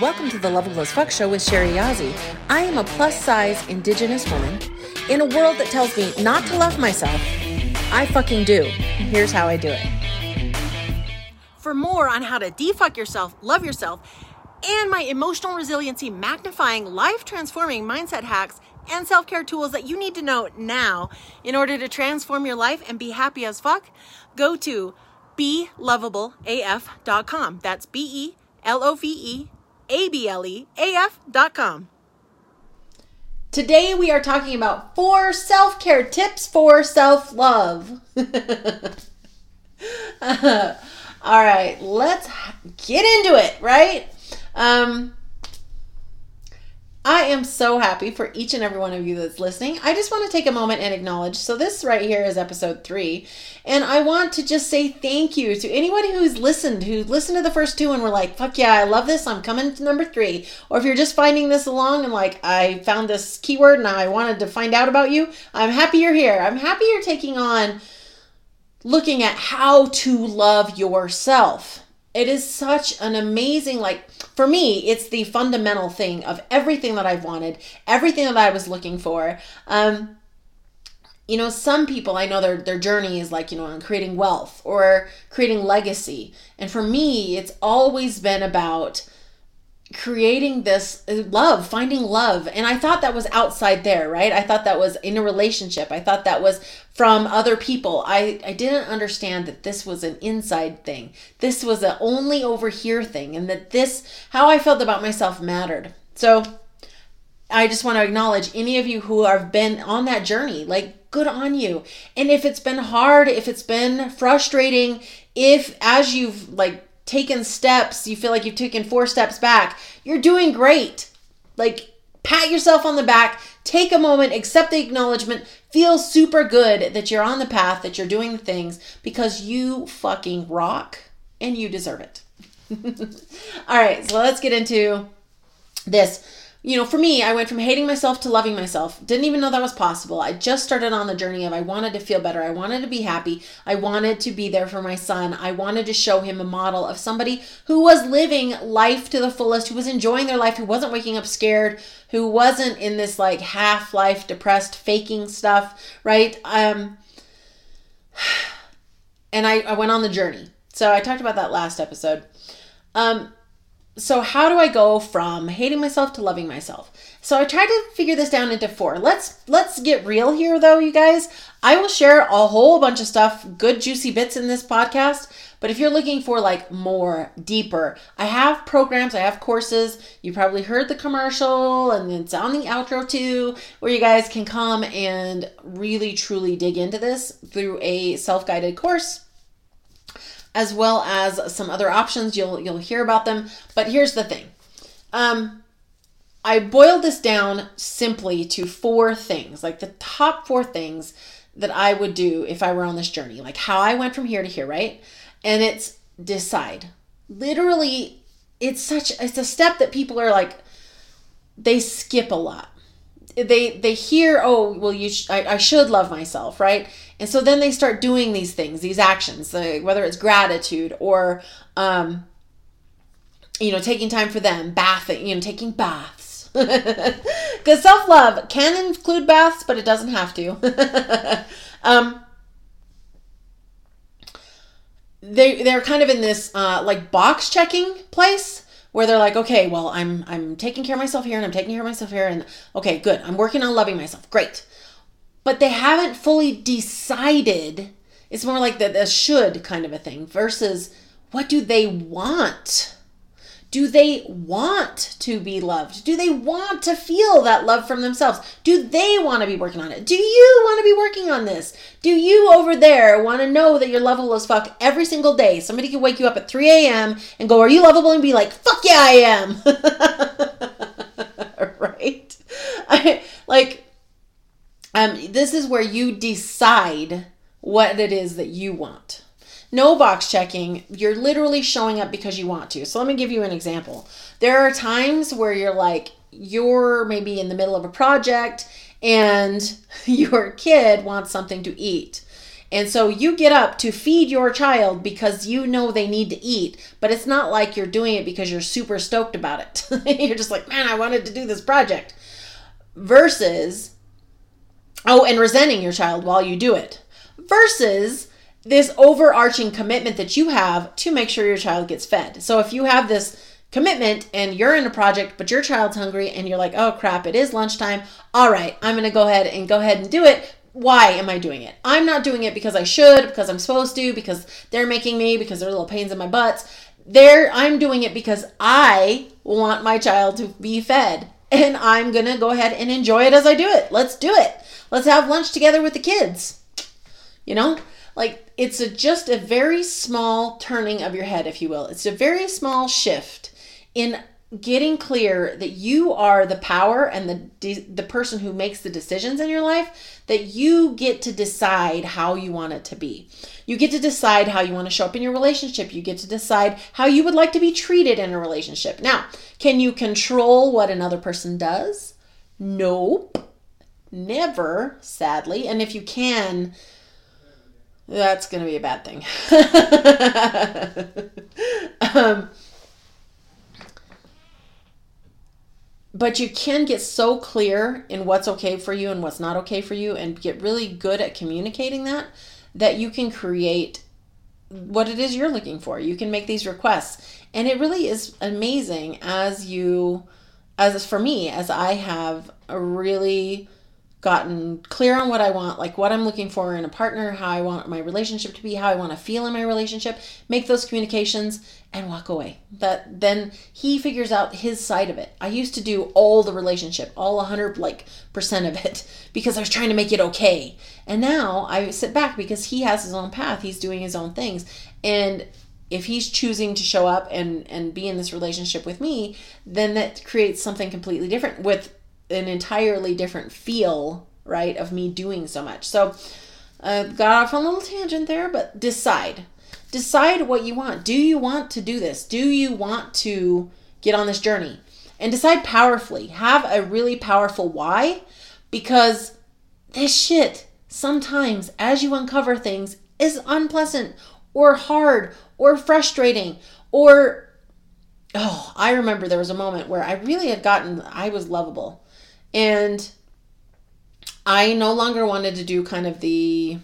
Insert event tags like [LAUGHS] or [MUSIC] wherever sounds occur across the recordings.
Welcome to the Lovable as Fuck Show with Sherry Yazzie. I am a plus size indigenous woman in a world that tells me not to love myself. I fucking do. Here's how I do it. For more on how to defuck yourself, love yourself, and my emotional resiliency magnifying, life transforming mindset hacks and self care tools that you need to know now in order to transform your life and be happy as fuck, go to belovableaf.com. That's B E L O V E A B L E A F.com. Today we are talking about four self care tips for self love. [LAUGHS] all right, let's get into it, right? Um, I am so happy for each and every one of you that's listening. I just want to take a moment and acknowledge. So, this right here is episode three. And I want to just say thank you to anybody who's listened, who listened to the first two and were like, fuck yeah, I love this. I'm coming to number three. Or if you're just finding this along and like, I found this keyword and I wanted to find out about you, I'm happy you're here. I'm happy you're taking on looking at how to love yourself it is such an amazing like for me it's the fundamental thing of everything that i've wanted everything that i was looking for. Um you know some people i know their their journey is like you know on creating wealth or creating legacy. And for me it's always been about creating this love, finding love. And I thought that was outside there, right? I thought that was in a relationship. I thought that was from other people. I, I didn't understand that this was an inside thing. This was a only over here thing, and that this, how I felt about myself mattered. So I just want to acknowledge any of you who have been on that journey. Like, good on you. And if it's been hard, if it's been frustrating, if as you've like taken steps, you feel like you've taken four steps back, you're doing great. Like, pat yourself on the back, take a moment, accept the acknowledgement, feel super good that you're on the path, that you're doing the things because you fucking rock and you deserve it. [LAUGHS] All right, so let's get into this you know, for me, I went from hating myself to loving myself. Didn't even know that was possible. I just started on the journey of I wanted to feel better. I wanted to be happy. I wanted to be there for my son. I wanted to show him a model of somebody who was living life to the fullest, who was enjoying their life, who wasn't waking up scared, who wasn't in this like half life depressed faking stuff, right? Um [SIGHS] and I, I went on the journey. So I talked about that last episode. Um so how do I go from hating myself to loving myself? So I tried to figure this down into four. Let's let's get real here though, you guys. I will share a whole bunch of stuff, good juicy bits in this podcast, but if you're looking for like more deeper, I have programs, I have courses. You probably heard the commercial and it's on the outro too, where you guys can come and really truly dig into this through a self-guided course as well as some other options. You'll you'll hear about them. But here's the thing. Um, I boiled this down simply to four things, like the top four things that I would do if I were on this journey, like how I went from here to here, right? And it's decide. Literally, it's such it's a step that people are like they skip a lot. They they hear, oh, well, you sh- I, I should love myself, right? And so then they start doing these things, these actions, like whether it's gratitude or, um, you know, taking time for them, bathing, you know, taking baths. [LAUGHS] Because self love can include baths, but it doesn't have to. [LAUGHS] um, they they're kind of in this uh, like box checking place where they're like, okay, well, I'm I'm taking care of myself here and I'm taking care of myself here and okay, good. I'm working on loving myself. Great but they haven't fully decided. It's more like the, the should kind of a thing versus what do they want? Do they want to be loved? Do they want to feel that love from themselves? Do they want to be working on it? Do you want to be working on this? Do you over there want to know that you're lovable as fuck every single day? Somebody can wake you up at 3 a.m. and go, Are you lovable? And be like, Fuck yeah, I am. [LAUGHS] right? [LAUGHS] I, like, um, this is where you decide what it is that you want. No box checking. You're literally showing up because you want to. So let me give you an example. There are times where you're like, you're maybe in the middle of a project and [LAUGHS] your kid wants something to eat. And so you get up to feed your child because you know they need to eat, but it's not like you're doing it because you're super stoked about it. [LAUGHS] you're just like, man, I wanted to do this project. Versus, oh, and resenting your child while you do it. Versus this overarching commitment that you have to make sure your child gets fed. So if you have this commitment and you're in a project, but your child's hungry and you're like, oh crap, it is lunchtime. All right, I'm going to go ahead and go ahead and do it why am I doing it? I'm not doing it because I should, because I'm supposed to, because they're making me, because they're little pains in my butts. There, I'm doing it because I want my child to be fed. And I'm going to go ahead and enjoy it as I do it. Let's do it. Let's have lunch together with the kids. You know, like it's a, just a very small turning of your head, if you will. It's a very small shift in getting clear that you are the power and the the person who makes the decisions in your life that you get to decide how you want it to be. You get to decide how you want to show up in your relationship. You get to decide how you would like to be treated in a relationship. Now, can you control what another person does? Nope. Never, sadly. And if you can, that's going to be a bad thing. [LAUGHS] um, but you can get so clear in what's okay for you and what's not okay for you and get really good at communicating that that you can create what it is you're looking for you can make these requests and it really is amazing as you as for me as i have a really gotten clear on what I want, like what I'm looking for in a partner, how I want my relationship to be, how I want to feel in my relationship, make those communications and walk away. That then he figures out his side of it. I used to do all the relationship, all 100 like percent of it [LAUGHS] because I was trying to make it okay. And now I sit back because he has his own path, he's doing his own things. And if he's choosing to show up and and be in this relationship with me, then that creates something completely different with an entirely different feel, right, of me doing so much. So uh, got off on a little tangent there, but decide. Decide what you want. Do you want to do this? Do you want to get on this journey? And decide powerfully. Have a really powerful why because this shit sometimes as you uncover things is unpleasant or hard or frustrating or oh, I remember there was a moment where I really had gotten I was lovable and I no longer wanted to do kind of the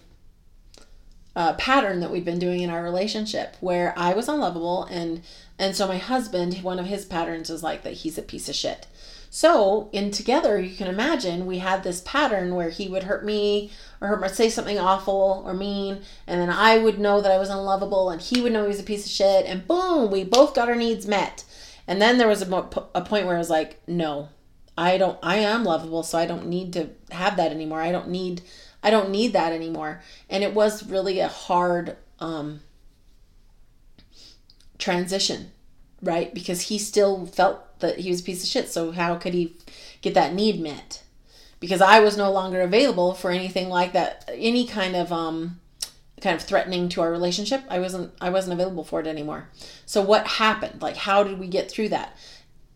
uh, pattern that we've been doing in our relationship where I was unlovable and and so my husband one of his patterns is like that he's a piece of shit. So in together you can imagine we had this pattern where he would hurt me or say something awful or mean and then I would know that I was unlovable and he would know he was a piece of shit and boom we both got our needs met. And then there was a, a point where I was like no I don't I am lovable, so I don't need to have that anymore. I don't need I don't need that anymore. And it was really a hard um transition, right? Because he still felt that he was a piece of shit. So how could he get that need met? Because I was no longer available for anything like that, any kind of um kind of threatening to our relationship. I wasn't I wasn't available for it anymore. So what happened? Like how did we get through that?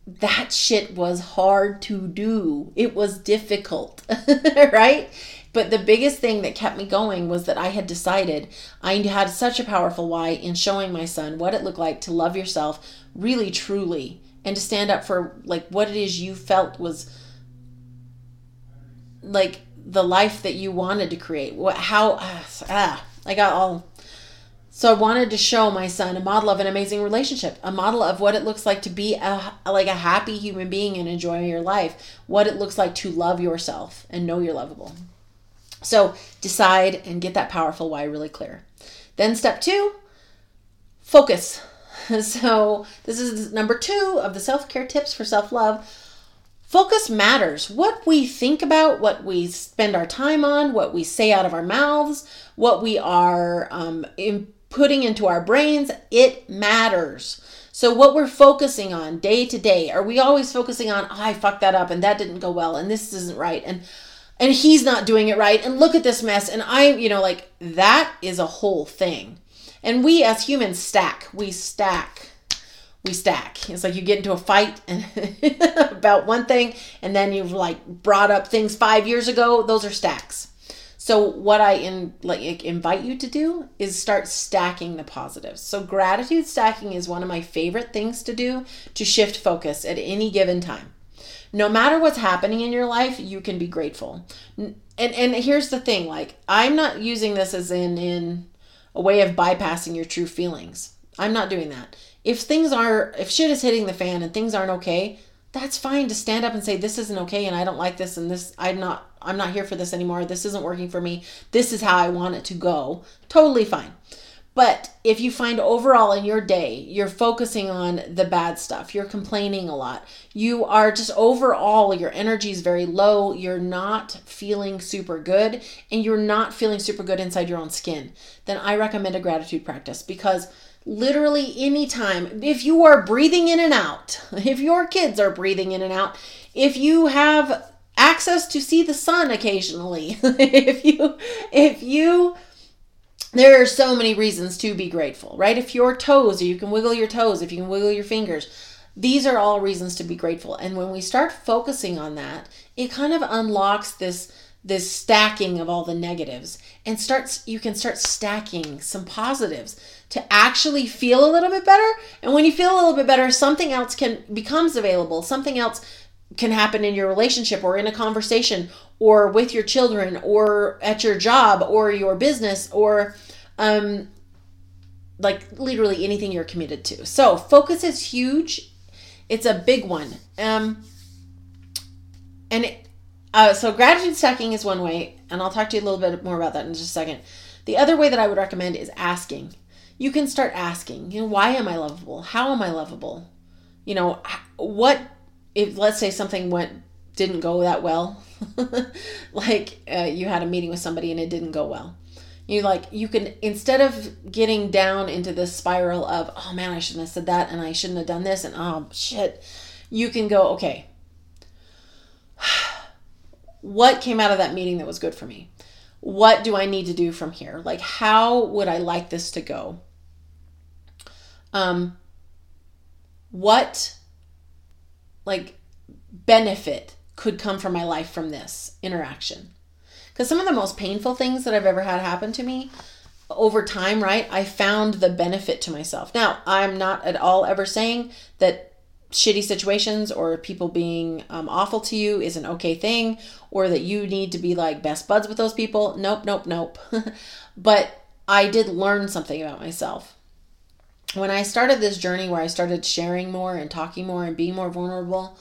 That shit was hard to do. It was difficult, [LAUGHS] right? But the biggest thing that kept me going was that I had decided I had such a powerful why in showing my son what it looked like to love yourself really truly and to stand up for like what it is you felt was like the life that you wanted to create. What how ah, I got all so I wanted to show my son a model of an amazing relationship, a model of what it looks like to be a like a happy human being and enjoy your life, what it looks like to love yourself and know you're lovable. So decide and get that powerful why really clear. Then step 2, focus. [LAUGHS] So this is number 2 of the self-care tips for self-love. Focus matters. What we think about, what we spend our time on, what we say out of our mouths, what we are um, in, putting into our brains, it matters. So, what we're focusing on day to day, are we always focusing on, oh, I fucked that up and that didn't go well and this isn't right and and he's not doing it right and look at this mess and I, you know, like that is a whole thing. And we as humans stack. We stack. We stack. It's like you get into a fight [LAUGHS] about one thing and then you've like brought up things 5 years ago, those are stacks. So what I in like invite you to do is start stacking the positives. So gratitude stacking is one of my favorite things to do to shift focus at any given time. No matter what's happening in your life, you can be grateful. And and here's the thing, like I'm not using this as in in a way of bypassing your true feelings. I'm not doing that. If things are if shit is hitting the fan and things aren't okay, that's fine to stand up and say this isn't okay and I don't like this and this I'm not I'm not here for this anymore. This isn't working for me. This is how I want it to go. Totally fine. But if you find overall in your day, you're focusing on the bad stuff, you're complaining a lot, you are just overall, your energy is very low, you're not feeling super good, and you're not feeling super good inside your own skin, then I recommend a gratitude practice because literally anytime if you are breathing in and out [LAUGHS] if your kids are breathing in and out if you have access to see the sun occasionally [LAUGHS] if you if you there are so many reasons to be grateful right? If your toes you can wiggle your toes if you can wiggle your fingers these are all reasons to be grateful. And when we start focusing on that it kind of unlocks this this stacking of all the negatives and starts you can start stacking some positives to actually feel a little bit better. And when you feel a little bit better something else can becomes available. Something else can happen in your relationship or in a conversation or with your children or at your job or your business or um like literally anything you're committed to. So focus is huge. It's a big one. Um and it, uh, so gratitude stacking is one way, and I'll talk to you a little bit more about that in just a second. The other way that I would recommend is asking. You can start asking, you know, why am I lovable? How am I lovable? You know, what if let's say something went didn't go that well, [LAUGHS] like uh, you had a meeting with somebody and it didn't go well. You like you can instead of getting down into this spiral of oh man I shouldn't have said that and I shouldn't have done this and oh shit, you can go okay what came out of that meeting that was good for me? What do I need to do from here? Like, how would I like this to go? Um, what, like, benefit could come from my life from this interaction? Because some of the most painful things that I've ever had happen to me over time, right? I found the benefit to myself. Now, I'm not at all ever saying that shitty situations or people being um, awful to you is an okay thing or that you need to be like best buds with those people. Nope, nope, nope. [LAUGHS] but I did learn something about myself. When I started this journey where I started sharing more and talking more and being more vulnerable,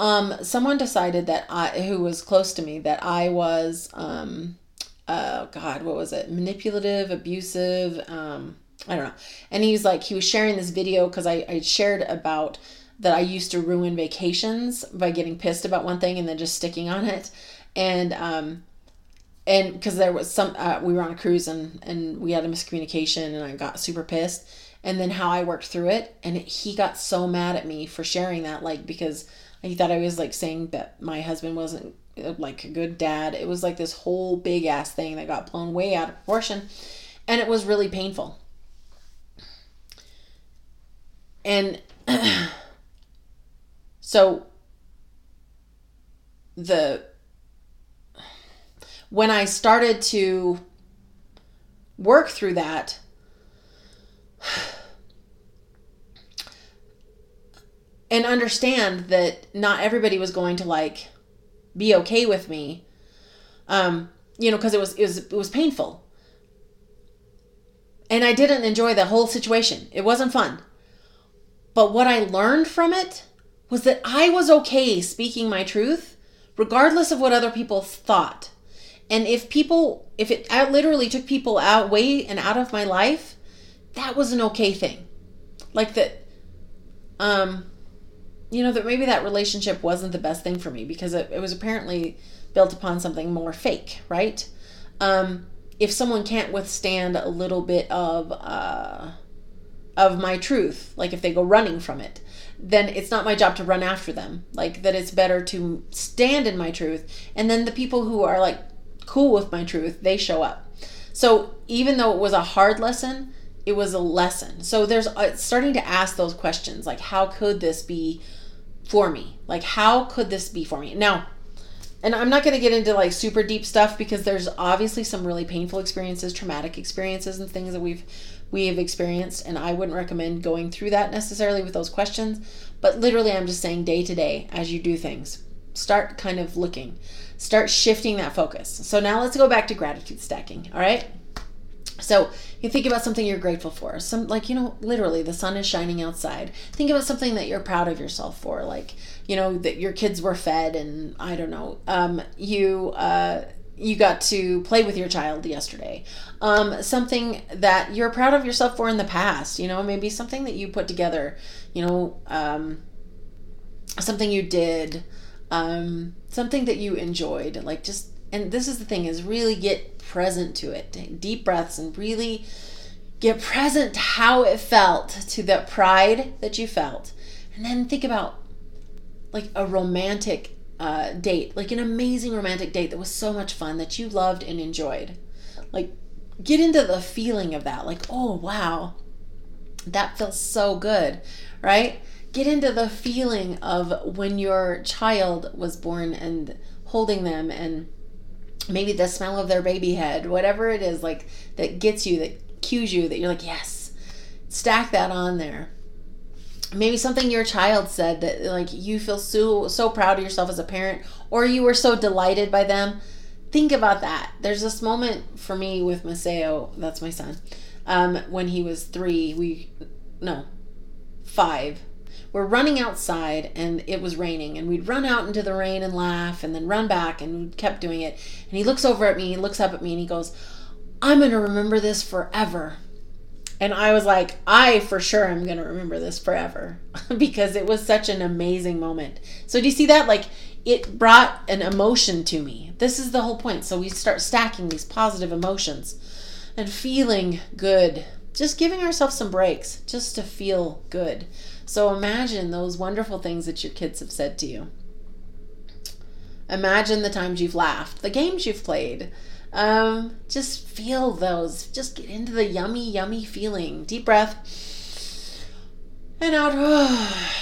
um, someone decided that I, who was close to me, that I was, um, uh, God, what was it? Manipulative, abusive, um, I don't know. And he was like, he was sharing this video because I, I shared about that I used to ruin vacations by getting pissed about one thing and then just sticking on it. And um and because there was some uh, we were on a cruise and and we had a miscommunication and I got super pissed and then how I worked through it and it, he got so mad at me for sharing that like because he thought I was like saying that my husband wasn't like a good dad. It was like this whole big ass thing that got blown way out of proportion and it was really painful. And [CLEARS THROAT] So the when I started to work through that and understand that not everybody was going to like be okay with me um you know because it was it was it was painful. And I didn't enjoy the whole situation. It wasn't fun. But what I learned from it was that I was okay speaking my truth, regardless of what other people thought. And if people, if it literally took people out, way and out of my life, that was an okay thing. Like that, um, you know, that maybe that relationship wasn't the best thing for me because it, it was apparently built upon something more fake, right? Um, if someone can't withstand a little bit of, uh, of my truth, like if they go running from it, then it's not my job to run after them. Like that it's better to stand in my truth. And then the people who are like cool with my truth, they show up. So even though it was a hard lesson, it was a lesson. So there's uh, starting to ask those questions like how could this be for me? Like how could this be for me? Now, and I'm not going to get into like super deep stuff because there's obviously some really painful experiences, traumatic experiences, and things that we've we have experienced, and I wouldn't recommend going through that necessarily with those questions. But literally, I'm just saying day to day as you do things, start kind of looking, start shifting that focus. So now let's go back to gratitude stacking. All right. So you think about something you're grateful for. Some like you know, literally the sun is shining outside. Think about something that you're proud of yourself for, like you know that your kids were fed, and I don't know, um, you uh, you got to play with your child yesterday. Um, something that you're proud of yourself for in the past. You know, maybe something that you put together. You know, um, something you did, um, something that you enjoyed. Like just and this is the thing is really get present to it take deep breaths and really get present to how it felt to the pride that you felt and then think about like a romantic uh, date like an amazing romantic date that was so much fun that you loved and enjoyed like get into the feeling of that like oh wow that feels so good right get into the feeling of when your child was born and holding them and maybe the smell of their baby head, whatever it is, like that gets you, that cues you, that you're like, yes, stack that on there. Maybe something your child said that like you feel so so proud of yourself as a parent, or you were so delighted by them. Think about that. There's this moment for me with Maseo, that's my son, um, when he was three. We no, five we're running outside and it was raining and we'd run out into the rain and laugh and then run back and we kept doing it and he looks over at me he looks up at me and he goes i'm going to remember this forever and i was like i for sure am going to remember this forever [LAUGHS] because it was such an amazing moment. So do you see that? Like it brought an emotion to me. This is the whole point. So we start stacking these positive emotions and feeling good. Just giving ourselves some breaks just to feel good. So imagine those wonderful things that your kids have said to you. Imagine the times you've laughed, the games you've played. Um, just feel those. Just get into the yummy, yummy feeling. Deep breath. And out. [SIGHS]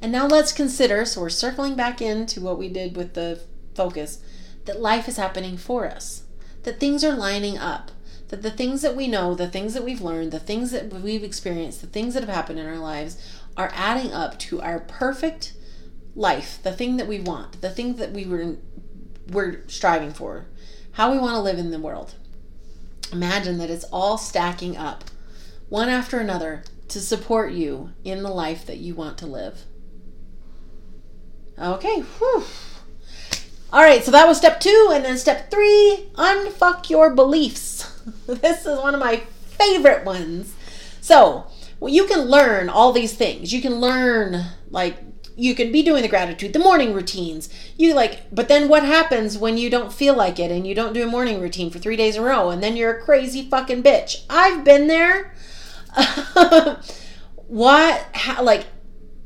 And now let's consider so we're circling back into what we did with the focus that life is happening for us, that things are lining up that the things that we know, the things that we've learned, the things that we've experienced, the things that have happened in our lives are adding up to our perfect life, the thing that we want, the thing that we were we're striving for, how we want to live in the world. Imagine that it's all stacking up one after another to support you in the life that you want to live. Okay, whew. All right, so that was step two, and then step three unfuck your beliefs. [LAUGHS] this is one of my favorite ones. So, well, you can learn all these things. You can learn, like, you can be doing the gratitude, the morning routines. You like, but then what happens when you don't feel like it and you don't do a morning routine for three days in a row and then you're a crazy fucking bitch? I've been there. [LAUGHS] what, how, like,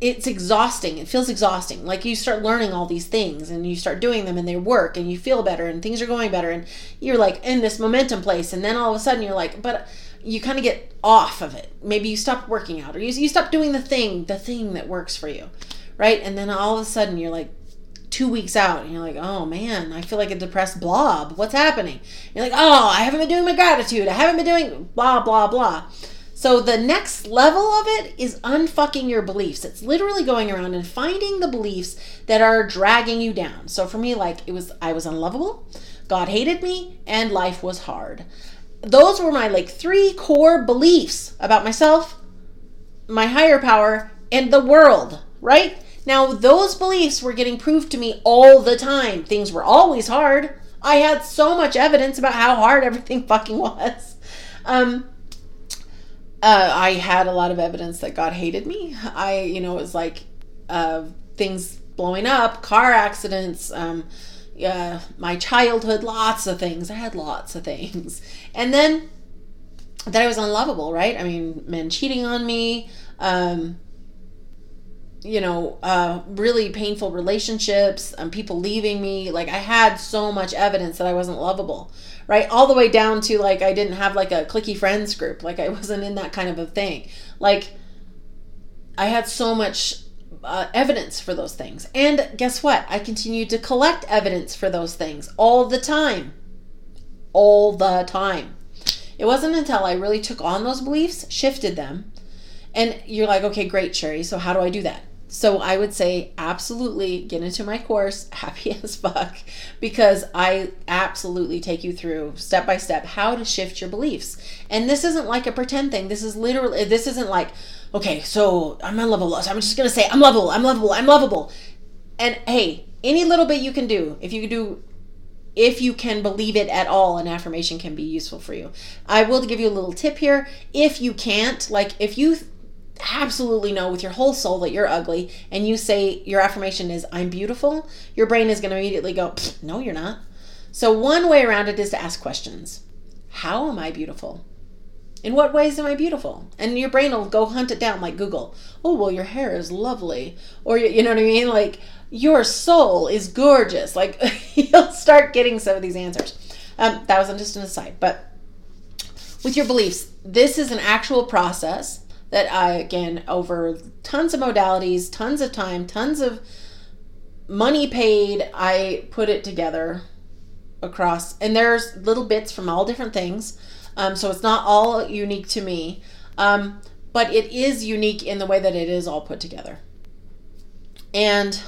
it's exhausting. It feels exhausting. Like you start learning all these things and you start doing them and they work and you feel better and things are going better and you're like in this momentum place and then all of a sudden you're like, but you kind of get off of it. Maybe you stop working out or you, you stop doing the thing, the thing that works for you. Right? And then all of a sudden you're like two weeks out and you're like, oh man, I feel like a depressed blob. What's happening? You're like, oh, I haven't been doing my gratitude. I haven't been doing blah, blah, blah. So the next level of it is unfucking your beliefs. It's literally going around and finding the beliefs that are dragging you down. So for me, like it was I was unlovable, God hated me, and life was hard. Those were my like three core beliefs about myself, my higher power, and the world, right? Now, those beliefs were getting proved to me all the time. Things were always hard. I had so much evidence about how hard [LAUGHS] everything fucking was. Um, uh, I had a lot of evidence that God hated me. I, you know, it was like uh, things blowing up, car accidents, um, uh, my childhood, lots of things. I had lots of things. And then that I was unlovable, right? I mean, men cheating on me, um, you know, uh, really painful relationships, um, people leaving me. Like, I had so much evidence that I wasn't lovable right? All the way down to like I didn't have like a clicky friends group. Like I [LAUGHS] wasn't in that kind of a thing. Like I had so much uh, evidence for those things. And guess what? I continued to collect evidence for those things all the time. All the time. It wasn't until I really took on those beliefs, shifted them, and you're like, okay, great, Sherry. So how do I do that? So I would say absolutely get into my course, [LAUGHS] happy as fuck, because I absolutely take you through step by step how to shift your beliefs. And this isn't like a pretend thing. This is literally this isn't like, okay, so I'm unlovable. So I'm just gonna say I'm lovable, I'm lovable, I'm lovable. And hey, any little bit you can do, if you can do if you can believe it at all, an affirmation can be useful for you. I will give you a little tip here. If you can't, like if you absolutely know with your whole soul that you're ugly and you say your affirmation is I'm beautiful, your brain is going to immediately go, no, you're not. So, one way around it is to ask questions How am I beautiful? In what ways am I beautiful? And your brain will go hunt it down like Google. Oh, well, your hair is lovely. Or, you know what I mean? Like, your soul is gorgeous. Like, [LAUGHS] you'll start getting some of these answers. Um, that was just an aside. But with your beliefs, this is an actual process that I, again, over tons of modalities, tons of time, tons of money paid, I put it together across. And there's little bits from all different things. Um, so it's not all unique to me. Um, but it is unique in the way that it is all put together. And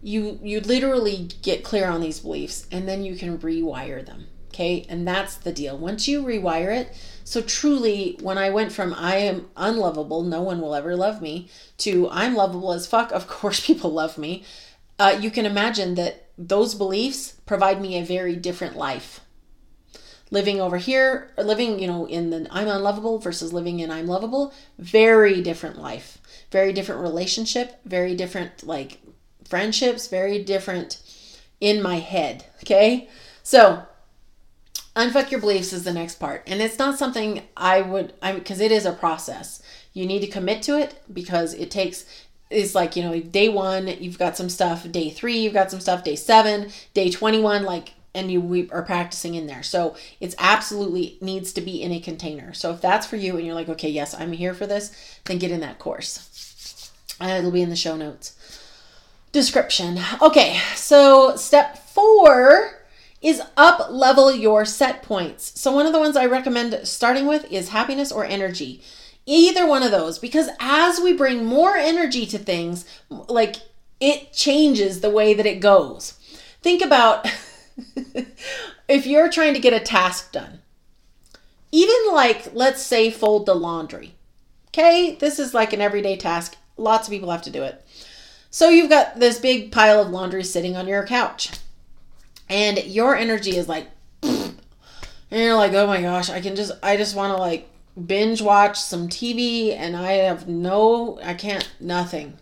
you you literally get clear on these beliefs and then you can rewire them. Okay? And that's the deal. Once you rewire it, so truly, when I went from I am unlovable, no one will ever love me, to I'm lovable as fuck, of course [LAUGHS] people love me, uh, you can imagine that those beliefs provide me a very different life. Living over here, living, you know, in the I'm unlovable versus living in I'm lovable, very different life, very different relationship, very different like friendships, very different in my head. Okay. So unfuck your beliefs is the next part. And it's not something i would i because it is a process. You need to commit to it because it takes it's like you know day one you've got some stuff. Day three you've got some stuff. Day seven day 21 like and you we are practicing in there. So it's absolutely needs to be in a container. So if that's for you and you're like okay yes i'm here for this then get in that course. And it'll be in the show notes. Description. Okay so step four is up level your set points. So, one of the ones I recommend starting with is happiness or energy. Either one of those, because as we bring more energy to things, like it changes the way that it goes. Think about [LAUGHS] if you're trying to get a task done, even like, let's say, fold the laundry. Okay, this is like an everyday task. Lots of people have to do it. So, you've got this big pile of laundry sitting on your couch and your energy is like [LAUGHS] and you're like oh my gosh i can just i just want to like binge watch some tv and i have no i can't nothing.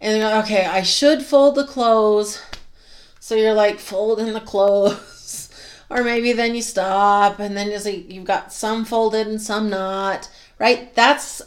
And like, okay i should fold the clothes. So you're like folding the [LAUGHS] clothes. Or maybe then you stop and then just like you've got some folded and some not right? That's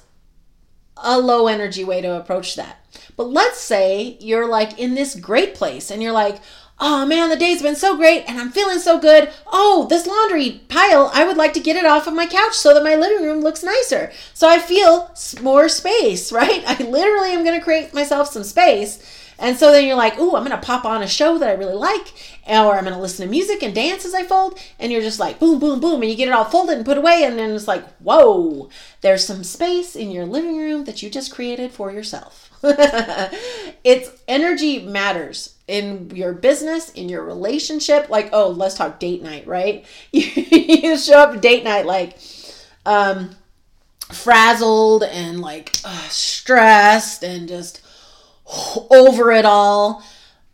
a low energy way to approach that. But let's say you're like in this great place and you're like oh man, the day's been so great and I'm feeling so good. Oh, this laundry pile, I would like to get it off of my couch so that my living room looks nicer. So I feel more space, [LAUGHS] right? I literally am going to create myself some space. And so then you're like, ooh, I'm going to pop on a show that I really like, or I'm going to listen to music and dance as I fold. And you're just like, boom, boom, boom. And you get it all folded and put away. And then it's like, whoa, there's some space in your living room that you just created for yourself. [LAUGHS] it's energy matters in your business, in your relationship. Like, oh, let's talk date night, right? [LAUGHS] you show up date night like um frazzled and like uh, stressed and just over it all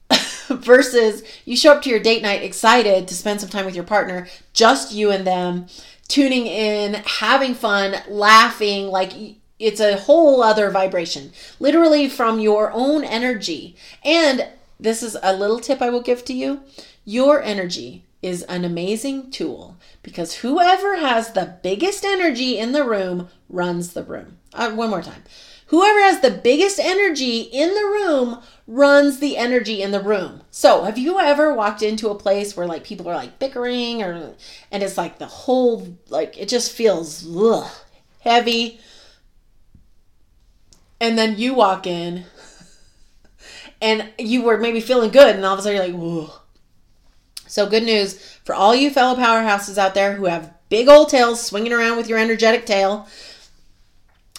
[LAUGHS] versus you show up to your date night excited to spend some time with your partner, just you and them, tuning in, having fun, laughing, like it's a whole other vibration, literally from your own energy. And this is a little tip I will give to you your energy is an amazing tool because whoever has the biggest energy in the room runs the room. Uh, one more time. Whoever has the biggest energy in the room runs the energy in the room. So, have you ever walked into a place where like people are like bickering or and it's like the whole like it just feels ugh, heavy, and then you walk in and you were maybe feeling good and all of a sudden you're like, whoa. So good news for all you fellow powerhouses out there who have big old tails swinging around with your energetic tail.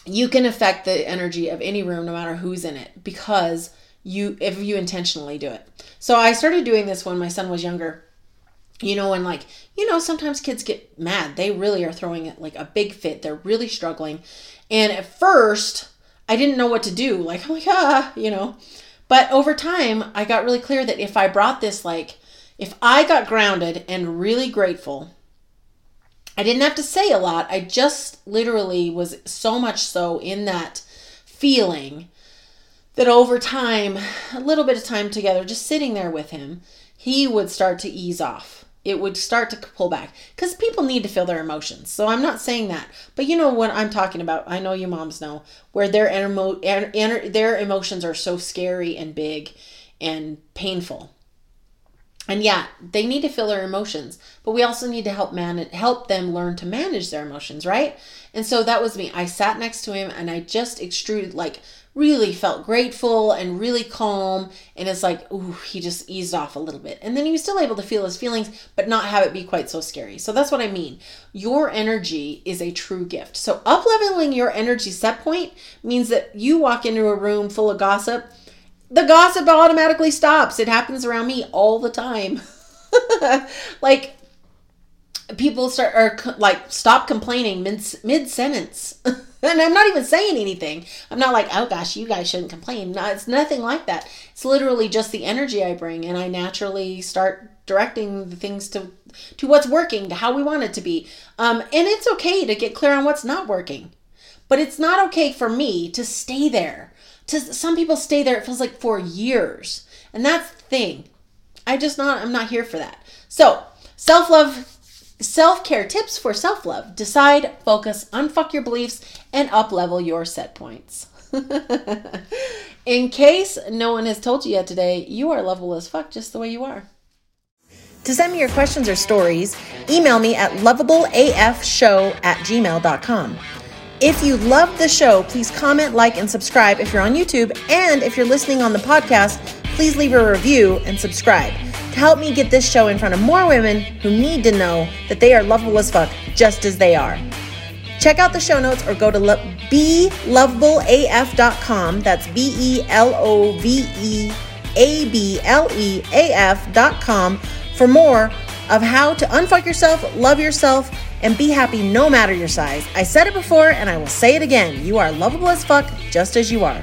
You can affect the energy of any room no matter who's in it because you if you intentionally do it. So I started doing this when my son was younger. You know, when like, you know, sometimes kids get mad. They really are throwing it like a big fit. They're really struggling. And at first, I didn't know what to do. Like, I'm like, ah, you know. But over time, I got really clear that if I brought this, like, if I got grounded and really grateful, I didn't have to say a lot. I just literally was so much so in that feeling that over time, a little bit of time together, just sitting there with him, he would start to ease off. It would start to pull back because people need to feel their emotions. So I'm not saying that, but you know what I'm talking about. I know you moms know where their emo- their emotions are so scary and big and painful. And yeah, they need to feel their emotions, but we also need to help man help them learn to manage their emotions, right? And so that was me. I sat next to him and I just extruded like really felt grateful and really calm. And it's like, ooh, he just eased off a little bit. And then he was still able to feel his feelings, but not have it be quite so scary. So that's what I mean. Your energy is a true gift. So up leveling your energy set point means that you walk into a room full of gossip. The gossip automatically stops. It happens around me all the time. [LAUGHS] like people start or like stop complaining mid mid sentence. [LAUGHS] And I'm not even saying anything. I'm not like, oh gosh, you guys shouldn't complain. No, it's nothing like that. It's literally just the energy I bring, and I naturally start directing the things to to what's working, to how we want it to be. Um, and it's okay to get clear on what's not working, but it's not okay for me to stay there. To some people stay there, it feels like for years, and that's the thing. I just not. I'm not here for that. So self love Self care tips for self love. Decide, focus, unfuck your beliefs, and up level your set points. [LAUGHS] In case no one has told you yet today, you are lovable as fuck just the way you are. To send me your questions or stories, email me at lovableafshow at gmail.com. If you love the show, please comment, like, and subscribe if you're on YouTube. And if you're listening on the podcast, please leave a review and subscribe to help me get this show in front of more women who need to know that they are lovable as fuck just as they are. Check out the show notes or go to lo- belovableaf.com. That's B E L O V E A B L E A F.com for more of how to unfuck yourself, love yourself, and be happy no matter your size. I said it before and I will say it again. You are lovable as fuck just as you are.